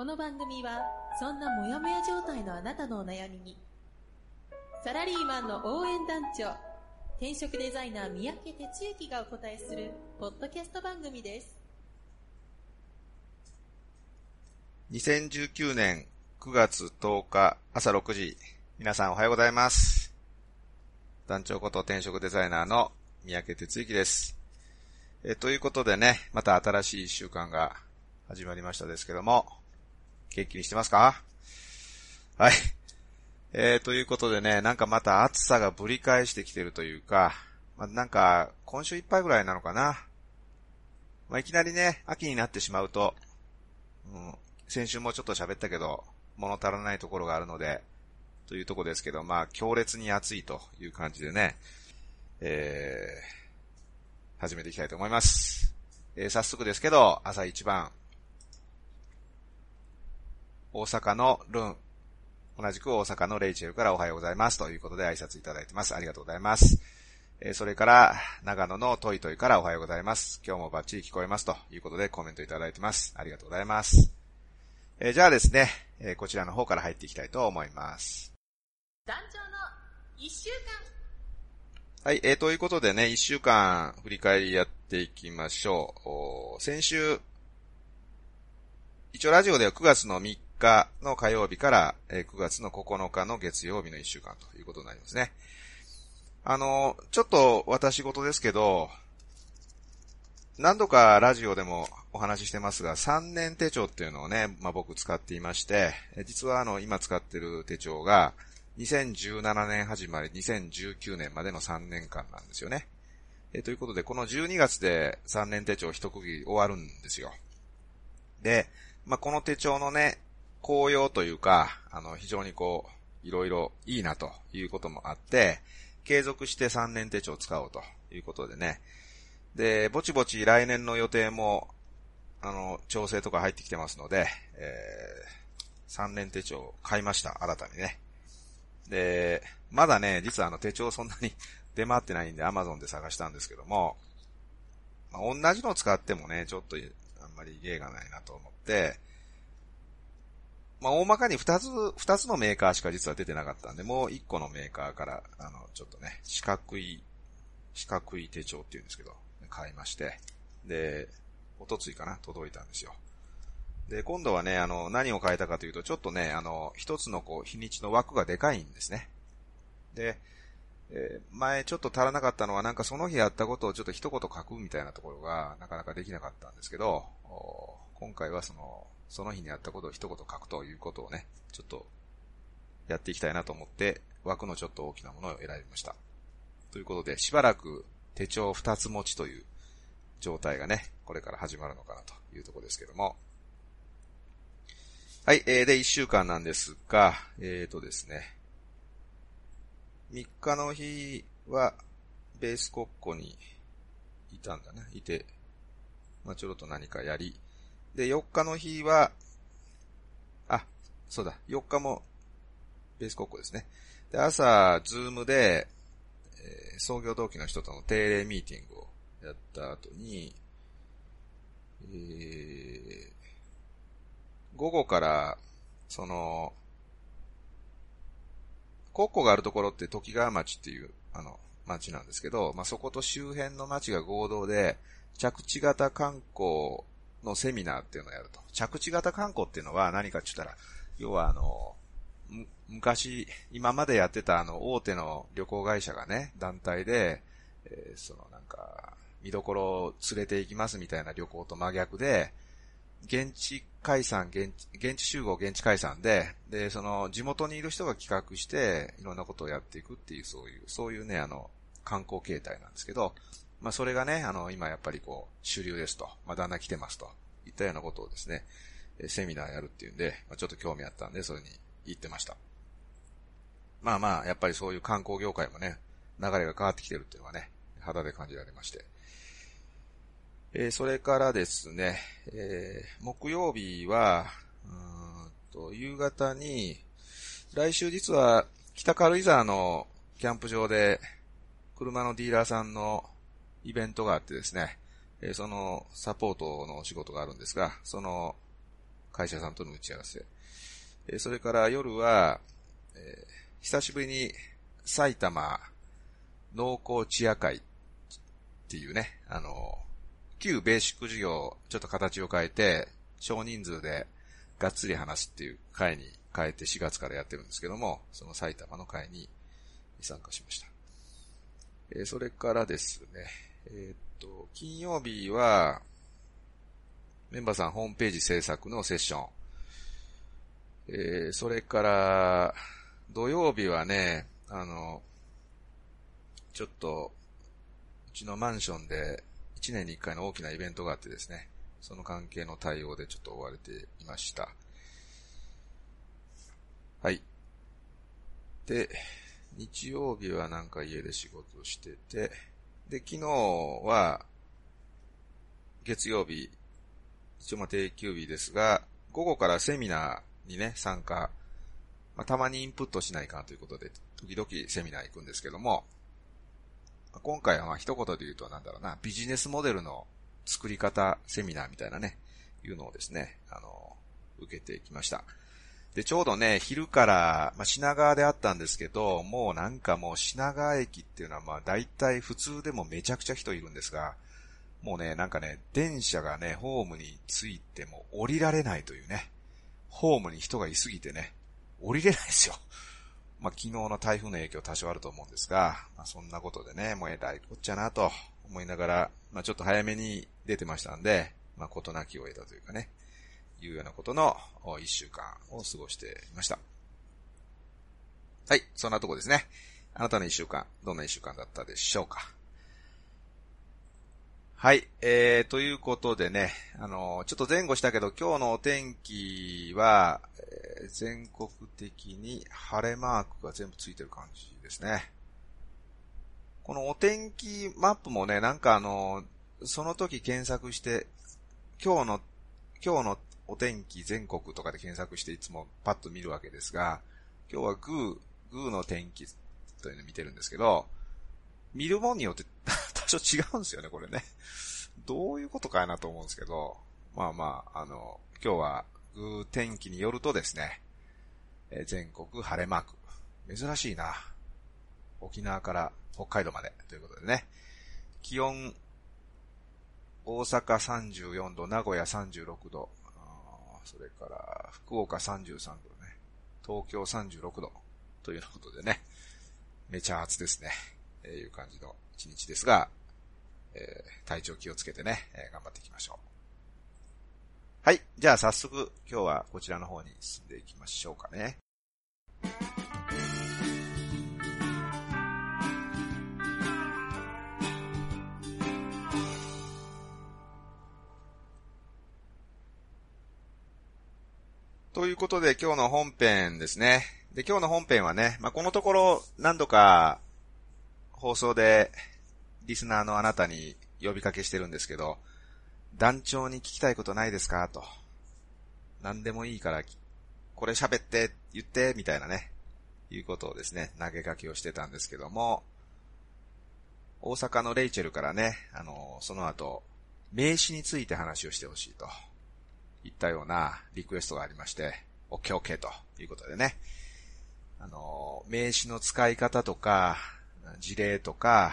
この番組はそんなモヤモヤ状態のあなたのお悩みにサラリーマンの応援団長転職デザイナー三宅哲之がお答えするポッドキャスト番組です。2019年9月10日朝6時皆さんおはようございます。団長こと転職デザイナーの三宅哲之です。えということでね、また新しい一週間が始まりましたですけども、元気にしてますか？はい。えー、ということでね、なんかまた暑さがぶり返してきてるというか、まあ、なんか今週いっぱいぐらいなのかな。まあ、いきなりね、秋になってしまうと、うん、先週もちょっと喋ったけど、物足らないところがあるので、というとこですけど、まあ、強烈に暑いという感じでね、えー、始めていきたいと思います。えー、早速ですけど、朝一番、大阪のルン、同じく大阪のレイチェルからおはようございますということで挨拶いただいてます。ありがとうございます。えー、それから、長野のトイトイからおはようございます。今日もバッチリ聞こえますということでコメントいただいてます。ありがとうございます。えー、じゃあですね、えー、こちらの方から入っていきたいと思います。団長の一週間はい、えー、ということでね、一週間振り返りやっていきましょう。先週、一応ラジオでは9月の3日の火曜日から、え、9月の9日の月曜日の一週間ということになりますね。あの、ちょっと私事ですけど、何度かラジオでもお話ししてますが、3年手帳っていうのをね、まあ、僕使っていまして、実はあの、今使ってる手帳が、2017年始まり、2019年までの3年間なんですよね。え、ということで、この12月で3年手帳一区切り終わるんですよ。で、まあ、この手帳のね、紅葉というか、あの、非常にこう、いろいろいいなということもあって、継続して3年手帳を使おうということでね。で、ぼちぼち来年の予定も、あの、調整とか入ってきてますので、えー、3年手帳を買いました、新たにね。で、まだね、実はあの手帳そんなに 出回ってないんで Amazon で探したんですけども、まあ、同じのを使ってもね、ちょっとあんまり芸がないなと思って、まあ、大まかに二つ、二つのメーカーしか実は出てなかったんで、もう一個のメーカーから、あの、ちょっとね、四角い、四角い手帳っていうんですけど、買いまして、で、おとついかな、届いたんですよ。で、今度はね、あの、何を変えたかというと、ちょっとね、あの、一つのこう、日にちの枠がでかいんですね。で、えー、前ちょっと足らなかったのは、なんかその日やったことをちょっと一言書くみたいなところが、なかなかできなかったんですけど、今回はその、その日にやったことを一言書くということをね、ちょっと、やっていきたいなと思って、枠のちょっと大きなものを選びました。ということで、しばらく手帳二つ持ちという状態がね、これから始まるのかなというところですけども、はい、えー、で、一週間なんですが、えーとですね。三日の日は、ベース国庫にいたんだね。いて、まあ、ちょろっと何かやり。で、四日の日は、あ、そうだ、四日も、ベース国庫ですね。で、朝、ズームで、えー、創業同期の人との定例ミーティングをやった後に、えー、午後から、その、国庫があるところって時川町っていう、あの、町なんですけど、まあ、そこと周辺の町が合同で、着地型観光のセミナーっていうのをやると。着地型観光っていうのは何かって言ったら、要はあの、昔、今までやってたあの、大手の旅行会社がね、団体で、えー、そのなんか、見どころを連れて行きますみたいな旅行と真逆で、現地解散、現地、現地集合、現地解散で、で、その、地元にいる人が企画して、いろんなことをやっていくっていう、そういう、そういうね、あの、観光形態なんですけど、まあ、それがね、あの、今やっぱりこう、主流ですと、まあ、だんだん来てますと、いったようなことをですね、セミナーやるっていうんで、まあ、ちょっと興味あったんで、それに言ってました。まあまあ、やっぱりそういう観光業界もね、流れが変わってきてるっていうのはね、肌で感じられまして。えー、それからですね、えー、木曜日は、うんと、夕方に、来週実は北軽井沢のキャンプ場で、車のディーラーさんのイベントがあってですね、え、そのサポートのお仕事があるんですが、その会社さんとの打ち合わせ。え、それから夜は、え、久しぶりに埼玉農耕地夜会っていうね、あの、旧ベーシック授業、ちょっと形を変えて、少人数でがっつり話すっていう会に変えて4月からやってるんですけども、その埼玉の会に参加しました。え、それからですね、えー、っと、金曜日は、メンバーさんホームページ制作のセッション。えー、それから、土曜日はね、あの、ちょっと、うちのマンションで1年に1回の大きなイベントがあってですね、その関係の対応でちょっと追われていました。はい。で、日曜日はなんか家で仕事してて、で、昨日は、月曜日、一応ま定休日ですが、午後からセミナーにね、参加、まあ、たまにインプットしないかということで、時々セミナー行くんですけども、今回はまあ一言で言うとなんだろうな、ビジネスモデルの作り方セミナーみたいなね、いうのをですね、あの、受けてきました。で、ちょうどね、昼から、まあ、品川であったんですけど、もうなんかもう品川駅っていうのはまあ大体普通でもめちゃくちゃ人いるんですが、もうね、なんかね、電車がね、ホームに着いても降りられないというね、ホームに人がいすぎてね、降りれないですよ。まあ、昨日の台風の影響多少あると思うんですが、まあ、そんなことでね、もうえらいこっちゃなと思いながら、まあ、ちょっと早めに出てましたんで、まあ、ことなきを得たというかね、いうようなことの一週間を過ごしていました。はい、そんなとこですね。あなたの一週間、どんな一週間だったでしょうか？はい、えー、ということでね、あの、ちょっと前後したけど、今日のお天気は、え、全国的に晴れマークが全部ついてる感じですね。このお天気マップもね、なんかあの、その時検索して、今日の、今日のお天気全国とかで検索していつもパッと見るわけですが、今日はグー、グーの天気というのを見てるんですけど、見るもんによって 多少違うんですよね、これね。どういうことかやなと思うんですけど、まあまあ、あの、今日はグー天気によるとですね、え全国晴れマーク。珍しいな。沖縄から北海道までということでね。気温、大阪34度、名古屋36度、それから福岡33度ね、東京36度ということでね、めちゃ暑ですね、えー、いう感じの一日ですが、えー、体調気をつけてね、えー、頑張っていきましょう。はい。じゃあ早速今日はこちらの方に進んでいきましょうかね。ということで今日の本編ですね。で、今日の本編はね、まあ、このところ何度か放送でリスナーのあなたに呼びかけしてるんですけど、団長に聞きたいことないですか？と。何でもいいから、これ喋って、言って、みたいなね、いうことをですね、投げかけをしてたんですけども、大阪のレイチェルからね、あの、その後、名詞について話をしてほしいと。いったようなリクエストがありまして、OK OK ということでね。あの、名詞の使い方とか、事例とか、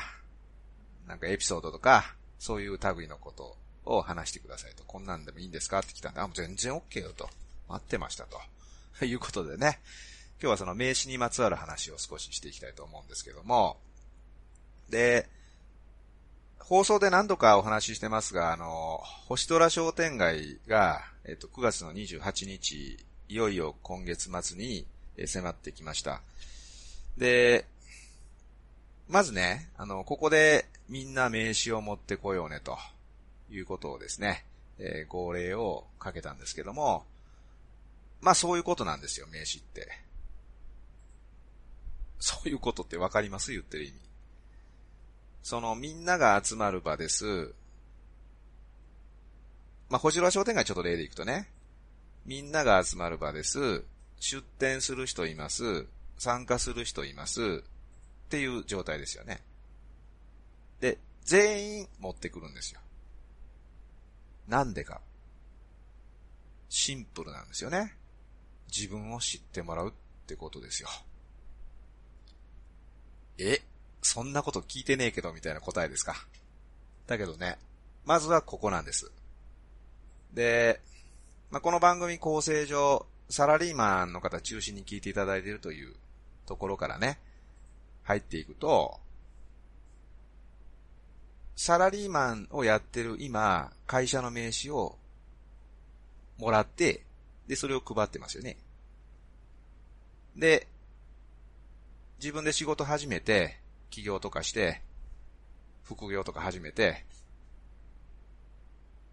なんかエピソードとか、そういう類のことを話してくださいと。こんなんでもいいんですかって来たんで、あ、もう全然 OK よと。待ってましたと。いうことでね。今日はその名詞にまつわる話を少ししていきたいと思うんですけども。で、放送で何度かお話ししてますが、あの、星虎商店街が、えっと、9月の28日、いよいよ今月末に迫ってきました。で、まずね、あの、ここでみんな名刺を持ってこようね、ということをですね、えー、号令をかけたんですけども、まあそういうことなんですよ、名刺って。そういうことってわかります？言ってる意味。そのみんなが集まる場です。まあ、小城商店街ちょっと例でいくとね。みんなが集まる場です。出店する人います。参加する人います。っていう状態ですよね。で、全員持ってくるんですよ。なんでか。シンプルなんですよね。自分を知ってもらうってことですよ。え、そんなこと聞いてねえけどみたいな答えですか。だけどね、まずはここなんです。で、まあ、この番組構成上、サラリーマンの方中心に聞いていただいているというところからね、入っていくと、サラリーマンをやってる今、会社の名刺をもらって、で、それを配ってますよね。で、自分で仕事始めて、起業とかして、副業とか始めて、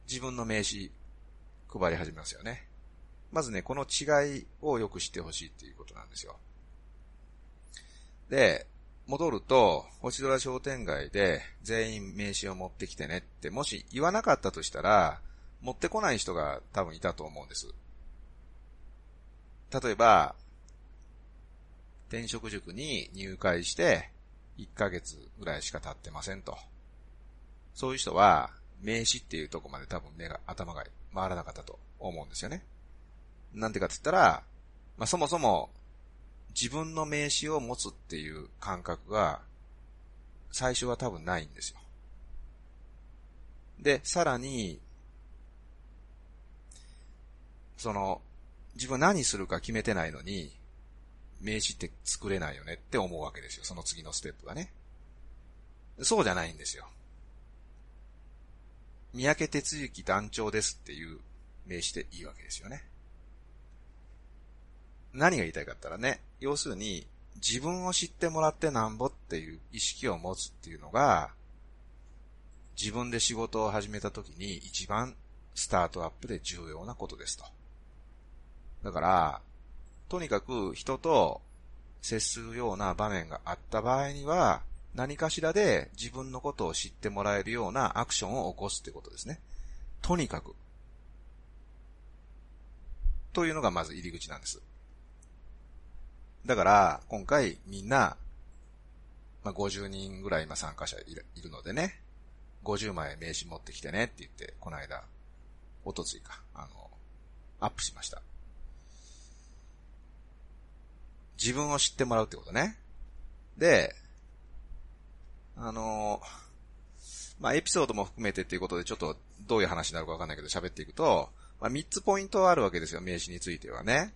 自分の名刺配り始めますよね。まずね、この違いをよく知ってほしいっていうことなんですよ。で、戻ると、星空商店街で全員名刺を持ってきてねって、もし言わなかったとしたら、持ってこない人が多分いたと思うんです。例えば、転職塾に入会して1ヶ月ぐらいしか経ってませんと。そういう人は、名刺っていうとこまで多分目が、頭が回らなかったと思うんですよね。なんてかって言ったら、まあ、そもそも自分の名刺を持つっていう感覚が最初は多分ないんですよ。で、さらに、その、自分何するか決めてないのに、名刺って作れないよねって思うわけですよ。その次のステップがね。そうじゃないんですよ。三宅哲之団長ですっていう名詞でいいわけですよね。何が言いたいかったらね、要するに自分を知ってもらってなんぼっていう意識を持つっていうのが、自分で仕事を始めた時に一番スタートアップで重要なことですと。だから、とにかく人と接するような場面があった場合には、何かしらで自分のことを知ってもらえるようなアクションを起こすってことですね。とにかく。というのがまず入り口なんです。だから、今回みんな、まあ、50人ぐらい今参加者いるのでね、50枚名刺持ってきてねって言って、この間、おとついか、あの、アップしました。自分を知ってもらうってことね。で、あのまあ、エピソードも含めてっていうことでちょっとどういう話になるかわかんないけど喋っていくと、まあ、3つポイントはあるわけですよ、名詞についてはね。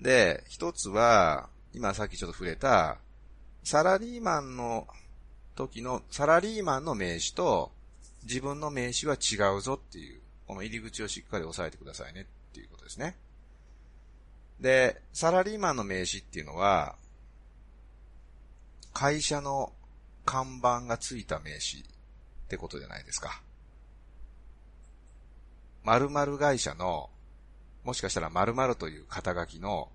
で、1つは、今さっきちょっと触れた、サラリーマンの時の、サラリーマンの名詞と自分の名詞は違うぞっていう、この入り口をしっかり押さえてくださいねっていうことですね。で、サラリーマンの名詞っていうのは、会社の看板がついた名詞ってことじゃないですか。〇〇会社の、もしかしたら〇〇という肩書きの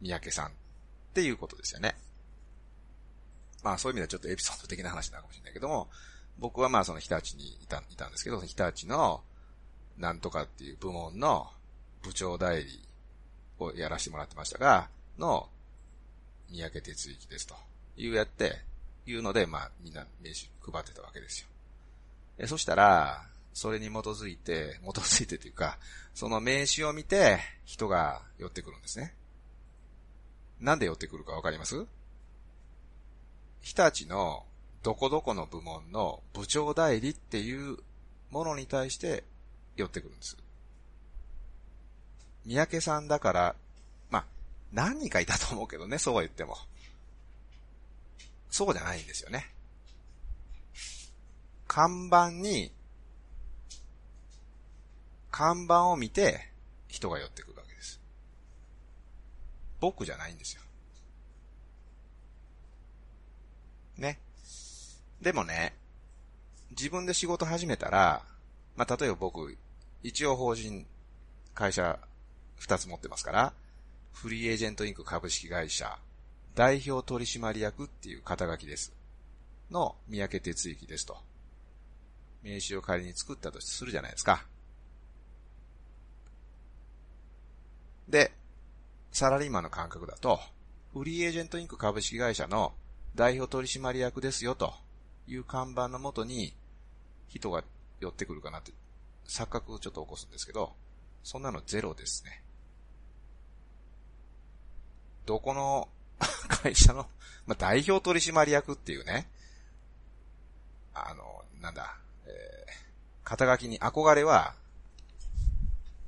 三宅さんっていうことですよね。まあそういう意味ではちょっとエピソード的な話なのかもしれないけども、僕はまあその日立にいたいたんですけど、日立のなんとかっていう部門の部長代理をやらせてもらってましたが、の三宅哲之ですというやって、いうので、まあ、みんな名刺配ってたわけですよ。えそしたら、それに基づいて、基づいてというか、その名刺を見て、人が寄ってくるんですね。なんで寄ってくるかわかります？日立のどこどこの部門の部長代理っていうものに対して寄ってくるんです。三宅さんだから、まあ、何人かいたと思うけどね、そうは言っても。そうじゃないんですよね。看板に、看板を見て人が寄ってくるわけです。僕じゃないんですよ。ね。でもね、自分で仕事始めたら、まあ、例えば僕、一応法人、会社二つ持ってますから、フリーエージェントインク株式会社、代表取締役っていう肩書きです。の三宅哲之ですと。名刺を仮に作ったとするじゃないですか。で、サラリーマンの感覚だと、フリーエージェントインク株式会社の代表取締役ですよという看板のもとに人が寄ってくるかなって錯覚をちょっと起こすんですけど、そんなのゼロですね。どこの 会社の、まあ、代表取締役っていうね、あの、なんだ、えー、肩書きに憧れは、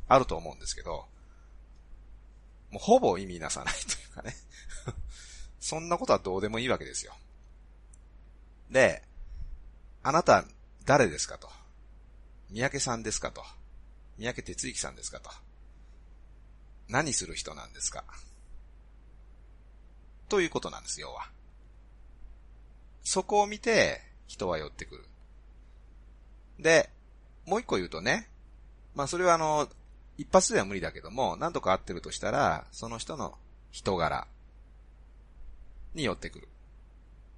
あると思うんですけど、もうほぼ意味なさないというかね そんなことはどうでもいいわけですよ。で、あなた誰ですかと。三宅さんですかと。三宅哲之さんですかと。何する人なんですかということなんです、要は。そこを見て、人は寄ってくる。で、もう一個言うとね、まあそれはあの、一発では無理だけども、何とか合ってるとしたら、その人の人柄に寄ってくる。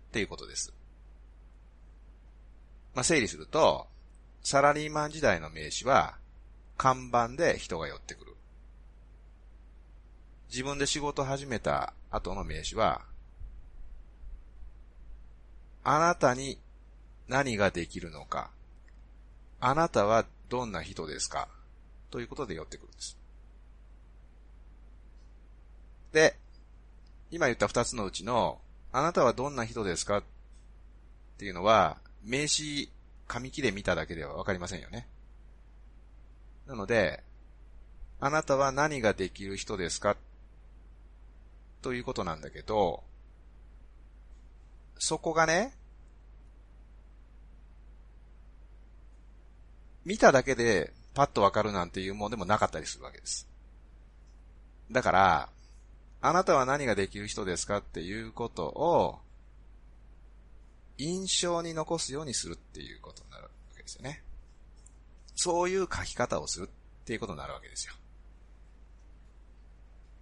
っていうことです。まあ整理すると、サラリーマン時代の名刺は、看板で人が寄ってくる。自分で仕事始めた後の名刺は、あなたに何ができるのか、あなたはどんな人ですか？ということで寄ってくるんです。で、今言った二つのうちの、あなたはどんな人ですか？っていうのは、名刺紙切れ見ただけではわかりませんよね。なので、あなたは何ができる人ですか？ということなんだけど、そこがね、見ただけでパッとわかるなんていうものでもなかったりするわけです。だから、あなたは何ができる人ですかっていうことを、印象に残すようにするっていうことになるわけですよね。そういう書き方をするっていうことになるわけですよ。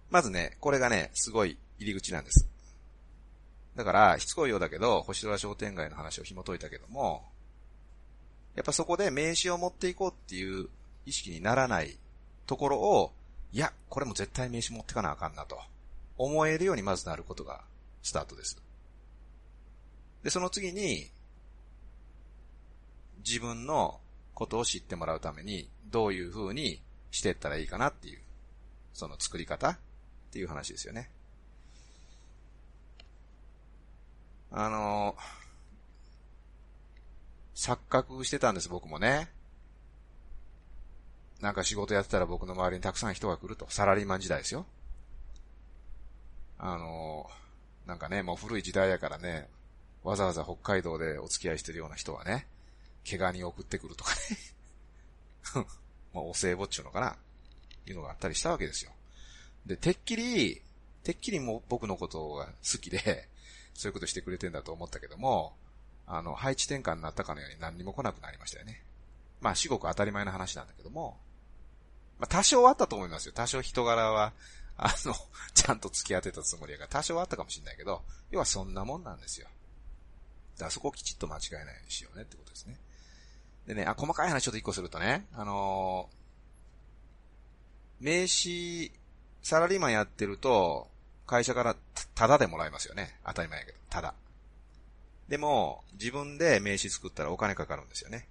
まずね、これがね、すごい入り口なんです。だから、しつこいようだけど、星空商店街の話を紐解いたけども、やっぱそこで名刺を持っていこうっていう意識にならないところを、いや、これも絶対名刺持ってかなあかんなと、思えるようにまずなることがスタートです。で、その次に、自分のことを知ってもらうために、どういう風にしていったらいいかなっていう、その作り方っていう話ですよね。あの錯覚してたんです、僕もね。なんか仕事やってたら僕の周りにたくさん人が来ると。サラリーマン時代ですよ。あのなんかね、もう古い時代やからね、わざわざ北海道でお付き合いしてるような人はね、怪我に送ってくるとかね。まあ、お歳暮っちゅうのかないうのがあったりしたわけですよ。で、てっきり、てっきりも僕のことが好きで、そういうことしてくれてんだと思ったけども、あの、配置転換になったかのように何にも来なくなりましたよね。まあ、至極当たり前の話なんだけども、まあ、多少あったと思いますよ。多少人柄は、あの、ちゃんと付き合ってたつもりやから、多少あったかもしれないけど、要はそんなもんなんですよ。だからそこをきちっと間違えないようにしようねってことですね。でね、あ、細かい話ちょっと一個するとね、あのー、名刺、サラリーマンやってると、会社からタダでもらえますよね。当たり前やけど、タダ。でも、自分で名刺作ったらお金かかるんですよね。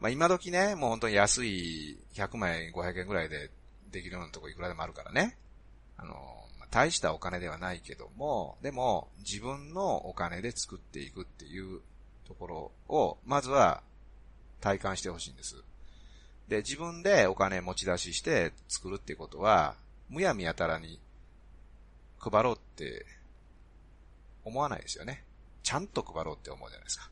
まあ今時ね、もう本当に安い100枚500円ぐらいでできるようなとこいくらでもあるからね。あのー大したお金ではないけども、でも自分のお金で作っていくっていうところを、まずは体感してほしいんです。で、自分でお金持ち出しして作るってことは、むやみやたらに配ろうって思わないですよね。ちゃんと配ろうって思うじゃないですか。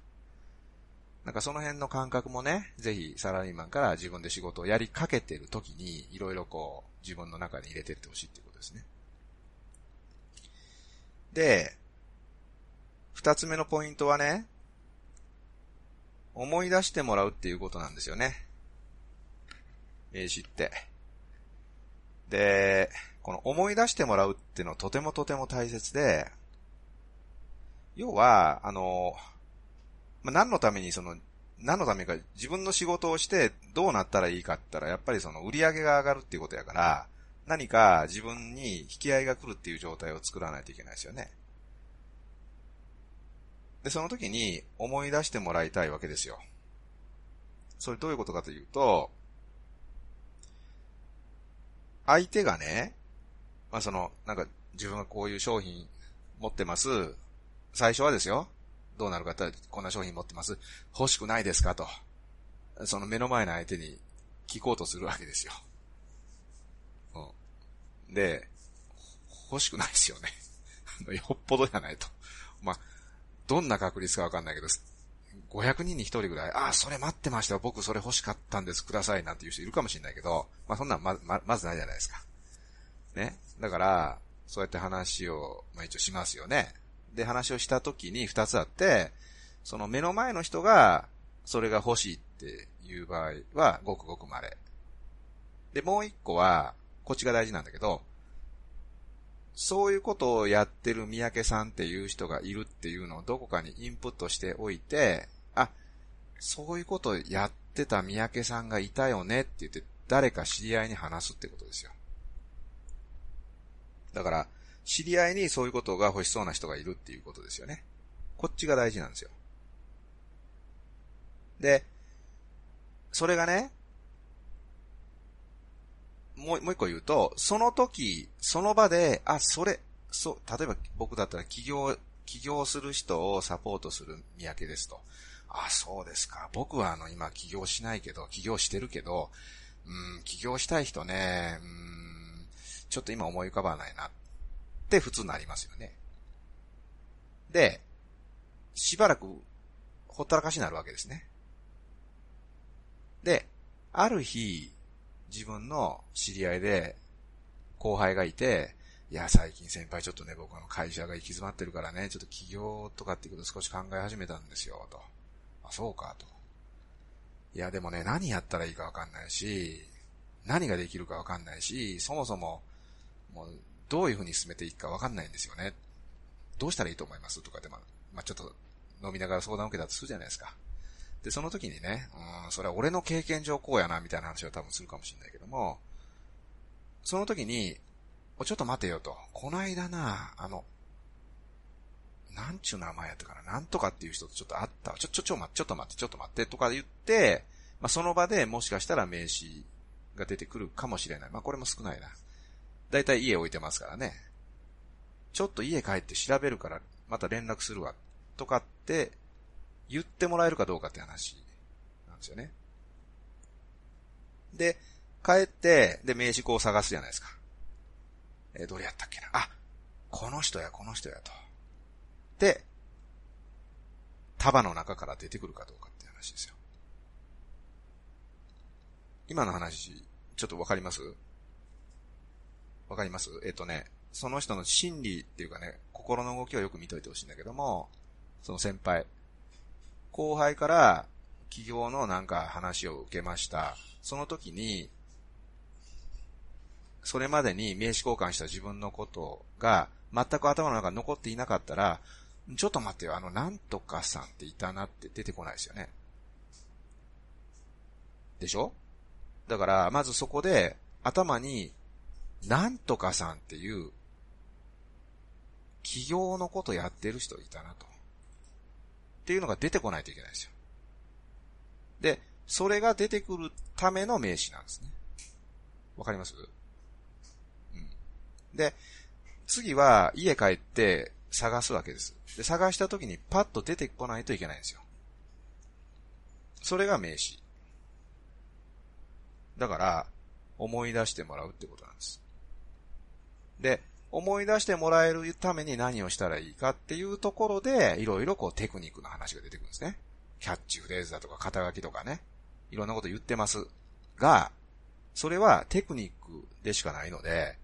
なんかその辺の感覚もね、ぜひサラリーマンから自分で仕事をやりかけてる時に、いろいろこう、自分の中に入れてってほしいっていうことですね。で、二つ目のポイントはね、思い出してもらうっていうことなんですよね。名詞って。で、この思い出してもらうっていうのはとてもとても大切で、要は、あの、まあ、何のためにその、何のためか自分の仕事をしてどうなったらいいかって言ったら、やっぱりその売り上げが上がるっていうことやから、何か自分に引き合いが来るっていう状態を作らないといけないですよね。で、その時に思い出してもらいたいわけですよ。それどういうことかというと、相手がね、まあその、なんか自分がこういう商品持ってます。最初はですよ。どうなるかってこんな商品持ってます。欲しくないですかと。その目の前の相手に聞こうとするわけですよ。うん。で、欲しくないですよね。よっぽどじゃないと。まあ、どんな確率かわかんないけど、500人に1人ぐらい、ああ、それ待ってましたよ。僕それ欲しかったんです。ください。なんていう人いるかもしれないけど、まあそんなんま、ま、まずないじゃないですか。ね。だから、そうやって話を、まあ一応しますよね。で、話をした時に二つあって、その目の前の人が、それが欲しいっていう場合は、ごくごく稀。で、もう一個は、こっちが大事なんだけど、そういうことをやってる三宅さんっていう人がいるっていうのをどこかにインプットしておいて、あ、そういうことをやってた三宅さんがいたよねって言って、誰か知り合いに話すってことですよ。だから、知り合いにそういうことが欲しそうな人がいるっていうことですよね。こっちが大事なんですよ。で、それがね、もう、もう一個言うと、その時、その場で、あ、それ、そう、例えば僕だったら起業、起業する人をサポートする三宅ですと。あ、そうですか。僕はあの、今起業しないけど、起業してるけど、うん、起業したい人ね、うん、ちょっと今思い浮かばないな。って普通になりますよね。で、しばらくほったらかしになるわけですね。で、ある日、自分の知り合いで後輩がいて、いや、最近先輩ちょっとね、僕の会社が行き詰まってるからね、ちょっと起業とかっていうこと少し考え始めたんですよ、と。あ、そうか、と。いや、でもね、何やったらいいかわかんないし、何ができるかわかんないし、そもそも、もう、どういうふうに進めていくかわかんないんですよね。どうしたらいいと思います？とかで、まあ、まあ、ちょっと飲みながら相談を受けたとするじゃないですか。で、その時にね、うん、それは俺の経験上こうやな、みたいな話を多分するかもしれないけども、その時に、お、ちょっと待てよと。こないだな、あの、なんちゅう名前やったかな、なんとかっていう人とちょっと会った。ちょ、ちょ、ちょ、待って、ちょっと待って、ちょっと待って、とか言って、まあ、その場でもしかしたら名刺が出てくるかもしれない。まあ、これも少ないな。だいたい家置いてますからね。ちょっと家帰って調べるから、また連絡するわ。とかって言ってもらえるかどうかって話なんですよね。で、帰って、で、名刺こう探すじゃないですか。えー、どれやったっけな？あ、この人や、この人やと。で、束の中から出てくるかどうかって話ですよ。今の話、ちょっとわかります？わかります？えっ、ー、とね、その人の心理っていうかね、心の動きをよく見といてほしいんだけども、その先輩、後輩から企業のなんか話を受けました。その時に、それまでに名刺交換した自分のことが全く頭の中に残っていなかったら、ちょっと待ってよ、あの、なんとかさんっていたなって出てこないですよね。でしょ？だから、まずそこで頭に、なんとかさんっていう、企業のことやってる人いたなと。っていうのが出てこないといけないんですよ。で、それが出てくるための名詞なんですね。わかります？うん。で、次は家帰って探すわけです。で、探した時にパッと出てこないといけないんですよ。それが名詞。だから、思い出してもらうってことなんです。で、思い出してもらえるために何をしたらいいかっていうところで、いろいろこうテクニックの話が出てくるんですね。キャッチフレーズだとか肩書きとかね。いろんなこと言ってます。が、それはテクニックでしかないので、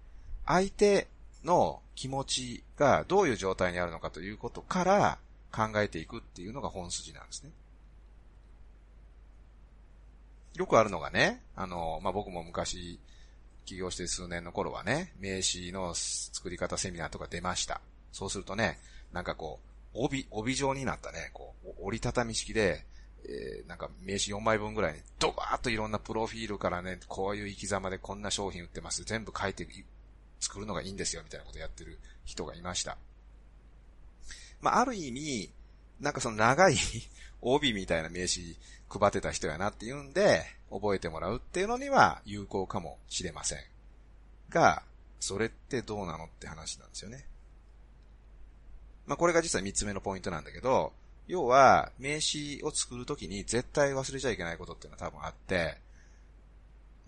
相手の気持ちがどういう状態にあるのかということから考えていくっていうのが本筋なんですね。よくあるのがね、あの、まあ、僕も昔、起業して数年の頃はね、名刺の作り方セミナーとか出ました。そうするとね、なんかこう、帯、帯状になったね、こう、折りたたみ式で、えー、なんか名刺4枚分ぐらいにドバーッといろんなプロフィールからね、こういう生き様でこんな商品売ってます。全部書いて作るのがいいんですよ、みたいなことやってる人がいました。まあ、ある意味、なんかその長い帯みたいな名刺配ってた人やなっていうんで、覚えてもらうっていうのには有効かもしれません。が、それってどうなのって話なんですよね。まあ、これが実は三つ目のポイントなんだけど、要は、名刺を作るときに絶対忘れちゃいけないことっていうのは多分あって、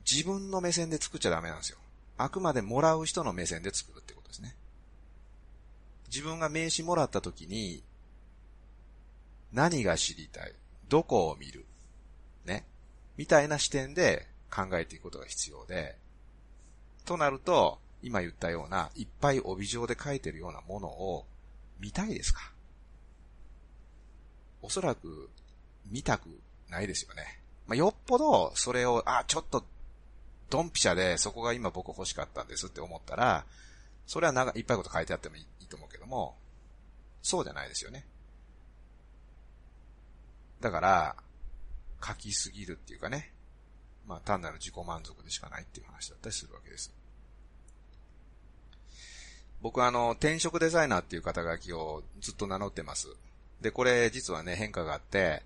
自分の目線で作っちゃダメなんですよ。あくまでもらう人の目線で作るってことですね。自分が名刺もらったときに、何が知りたい？どこを見る？ね。みたいな視点で考えていくことが必要で、となると、今言ったような、いっぱい帯状で書いてるようなものを見たいですか？おそらく見たくないですよね。まあ、よっぽどそれを、あ、ちょっとドンピシャでそこが今僕欲しかったんですって思ったら、それは長いっぱいこと書いてあってもいいと思うけども、そうじゃないですよね。だから、書きすぎるっていうかね、まあ単なる自己満足でしかないっていう話だったりするわけです。僕はあの、転職デザイナーっていう肩書きをずっと名乗ってます。で、これ実はね、変化があって、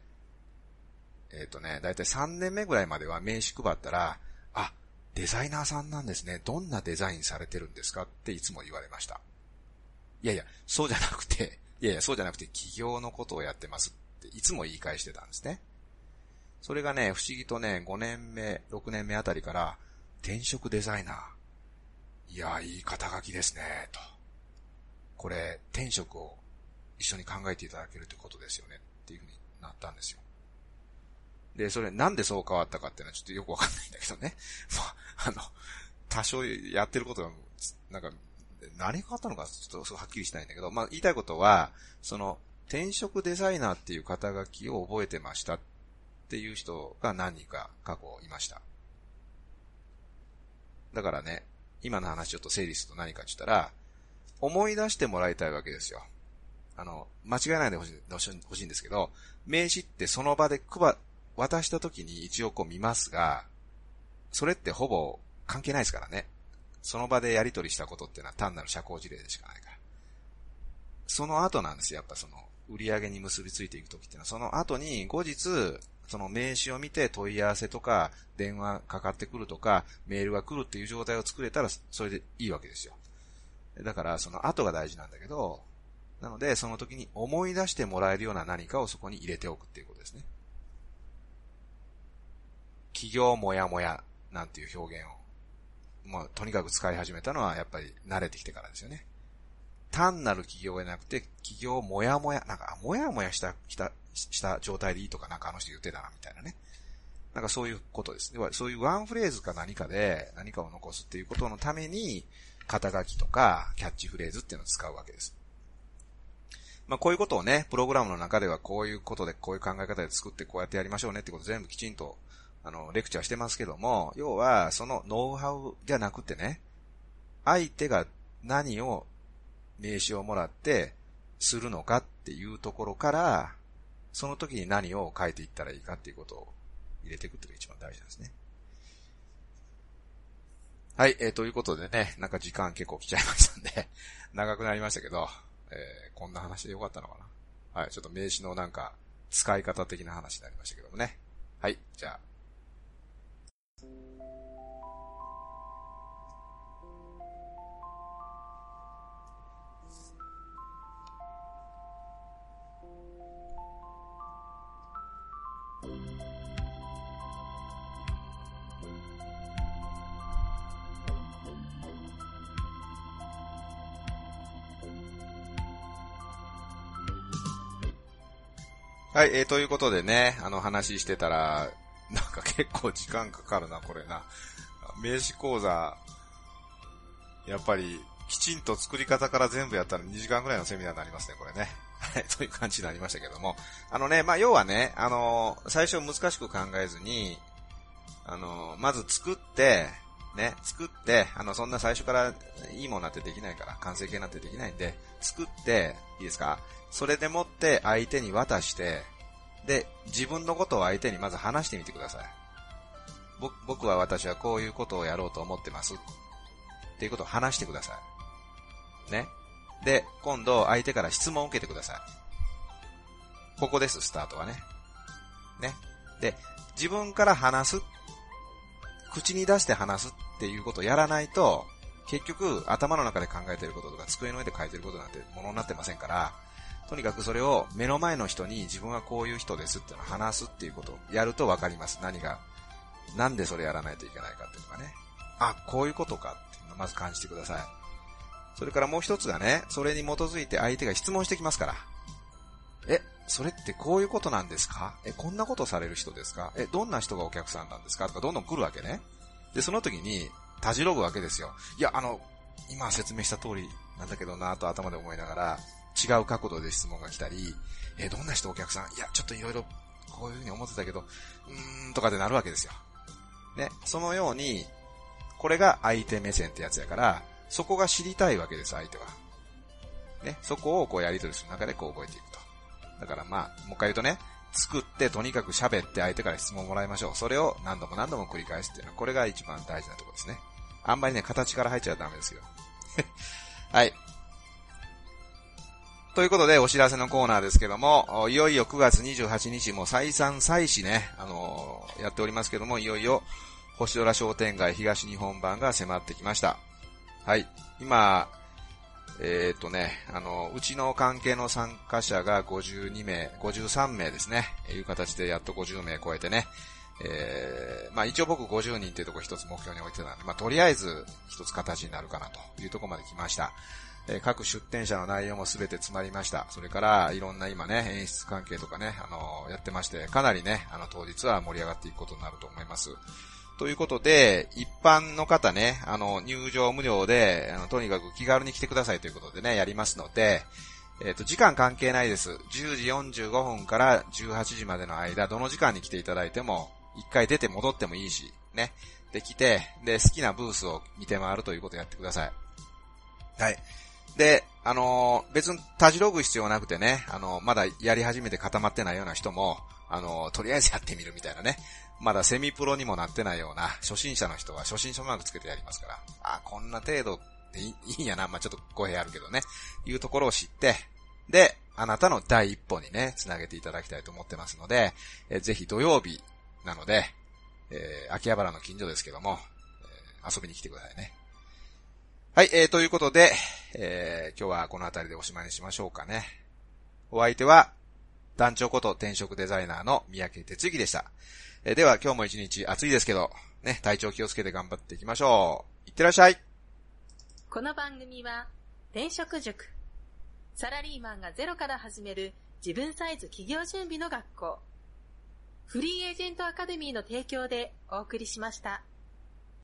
えっ、ー、とね、だいたい3年目ぐらいまでは名刺配ったら、あ、デザイナーさんなんですね。どんなデザインされてるんですかっていつも言われました。いやいや、そうじゃなくて、いやいや、そうじゃなくて企業のことをやってますっていつも言い返してたんですね。それがね、不思議とね、5年目、6年目あたりから、転職デザイナー。いや、いい肩書きですね、と。これ、転職を一緒に考えていただけるということですよねっていうふうになったんですよ。で、それなんでそう変わったかっていうのはちょっとよくわかんないんだけどね。まあ、あの、多少やってることが、なんか、何が変わったのかちょっとはっきりしないんだけど、まあ言いたいことは、その、転職デザイナーっていう肩書きを覚えてましたっっていう人が何人か過去いました。だからね、今の話ちょっと整理すると何かって言ったら、思い出してもらいたいわけですよ。あの、間違えないでほしいほしいんですけど、名刺ってその場で配、渡した時に一応こう見ますが、それってほぼ関係ないですからね。その場でやり取りしたことっていうのは単なる社交辞令でしかないから。その後なんですよ、やっぱその、売り上げに結びついていくときっていうのは、その後に後日、その名刺を見て問い合わせとか、電話かかってくるとか、メールが来るっていう状態を作れたら、それでいいわけですよ。だから、その後が大事なんだけど、なので、その時に思い出してもらえるような何かをそこに入れておくっていうことですね。企業もやもやなんていう表現を、まあ、とにかく使い始めたのはやっぱり慣れてきてからですよね。単なる企業じゃなくて、企業もやもや、なんか、もやもやした、した、した状態でいいとかなんかあの人言ってたな、みたいなね。なんかそういうことです。では、そういうワンフレーズか何かで何かを残すっていうことのために、肩書きとかキャッチフレーズっていうのを使うわけです。まあこういうことをね、プログラムの中ではこういうことで、こういう考え方で作ってこうやってやりましょうねってこと全部きちんと、あの、レクチャーしてますけども、要は、そのノウハウじゃなくてね、相手が何を名刺をもらってするのかっていうところから、その時に何を書いていったらいいかっていうことを入れていくっていうのが一番大事なんですね。はい、えー、ということでね、なんか時間結構来ちゃいましたんで 長くなりましたけど、えー、こんな話でよかったのかな。はい、ちょっと名詞のなんか、使い方的な話になりましたけどもね。はい、じゃあ、はい、えー、ということでね、あの話してたら、なんか結構時間かかるな、これな。名刺講座、やっぱり、きちんと作り方から全部やったら2時間ぐらいのセミナーになりますね、これね。はい、という感じになりましたけども。あのね、まあ、要はね、あの最初難しく考えずに、あのまず作って、ね、作って、あの、そんな最初からいいものなんてできないから、完成形なんてできないんで、作って、いいですか？それでもって相手に渡して、で、自分のことを相手にまず話してみてください。僕は私はこういうことをやろうと思ってます。っていうことを話してください。ね？で、今度相手から質問を受けてください。ここです、スタートはね。ね？で、自分から話す、口に出して話すっていうことをやらないと、結局頭の中で考えてることとか机の上で書いてることなんてものになってませんから、とにかくそれを目の前の人に自分はこういう人ですっていうのを話すっていうことをやると分かります。何が、なんでそれやらないといけないかっていうのがね。あ、こういうことかっていうのをまず感じてください。それからもう一つがね、それに基づいて相手が質問してきますから。え、それってこういうことなんですか？え、こんなことされる人ですか？え、どんな人がお客さんなんですか？とかどんどん来るわけね。で、その時に、たじろぐわけですよ。いや、あの、今説明した通りなんだけどなと頭で思いながら、違う角度で質問が来たり、え、どんな人お客さん？いや、ちょっといろいろこういうふうに思ってたけど、うーんとかでなるわけですよ。ね。そのように、これが相手目線ってやつやから、そこが知りたいわけです、相手は。ね。そこをこうやり取りする中でこう覚えていくと。だからまあ、もう一回言うとね、作ってとにかく喋って相手から質問をもらいましょう。それを何度も何度も繰り返すっていうのは、これが一番大事なところですね。あんまりね、形から入っちゃダメですよ。はい。ということで、お知らせのコーナーですけども、いよいよ9月28日も再三再四ね、あのー、やっておりますけども、いよいよ、星空商店街東日本版が迫ってきました。はい。今、えー、っとね、あの、うちの関係の参加者が52名、53名ですね、いう形でやっと50名超えてね、えー、まあ一応僕50人っていうところ一つ目標に置いてたんで、まあとりあえず一つ形になるかなというところまで来ました。えー、各出展者の内容もすべて詰まりました。それから、いろんな今ね、演出関係とかね、あのー、やってまして、かなりね、あの、当日は盛り上がっていくことになると思います。ということで、一般の方ね、あの、入場無料で、あの、とにかく気軽に来てくださいということでね、やりますので、えっ、ー、と、時間関係ないです。10時45分から18時までの間、どの時間に来ていただいても、一回出て戻ってもいいし、ね。で、来て、で、好きなブースを見て回るということをやってください。はい。で、あのー、別にたじろぐ必要なくてね、あのー、まだやり始めて固まってないような人も、あの、とりあえずやってみるみたいなね。まだセミプロにもなってないような初心者の人は初心者マークつけてやりますから、あ、こんな程度でいいんやな、まあ、ちょっと語弊あるけどね、いうところを知って、で、あなたの第一歩にね、つなげていただきたいと思ってますので、えぜひ土曜日なので、えー、秋葉原の近所ですけども、えー、遊びに来てくださいね。はい、えー、ということで、えー、今日はこの辺りでおしまいにしましょうかね。お相手は、団長こと転職デザイナーの三宅哲之でした。えでは今日も一日暑いですけど、ね、体調気をつけて頑張っていきましょう。いってらっしゃい。この番組は、転職塾。サラリーマンがゼロから始める自分サイズ企業準備の学校。フリーエージェントアカデミーの提供でお送りしました。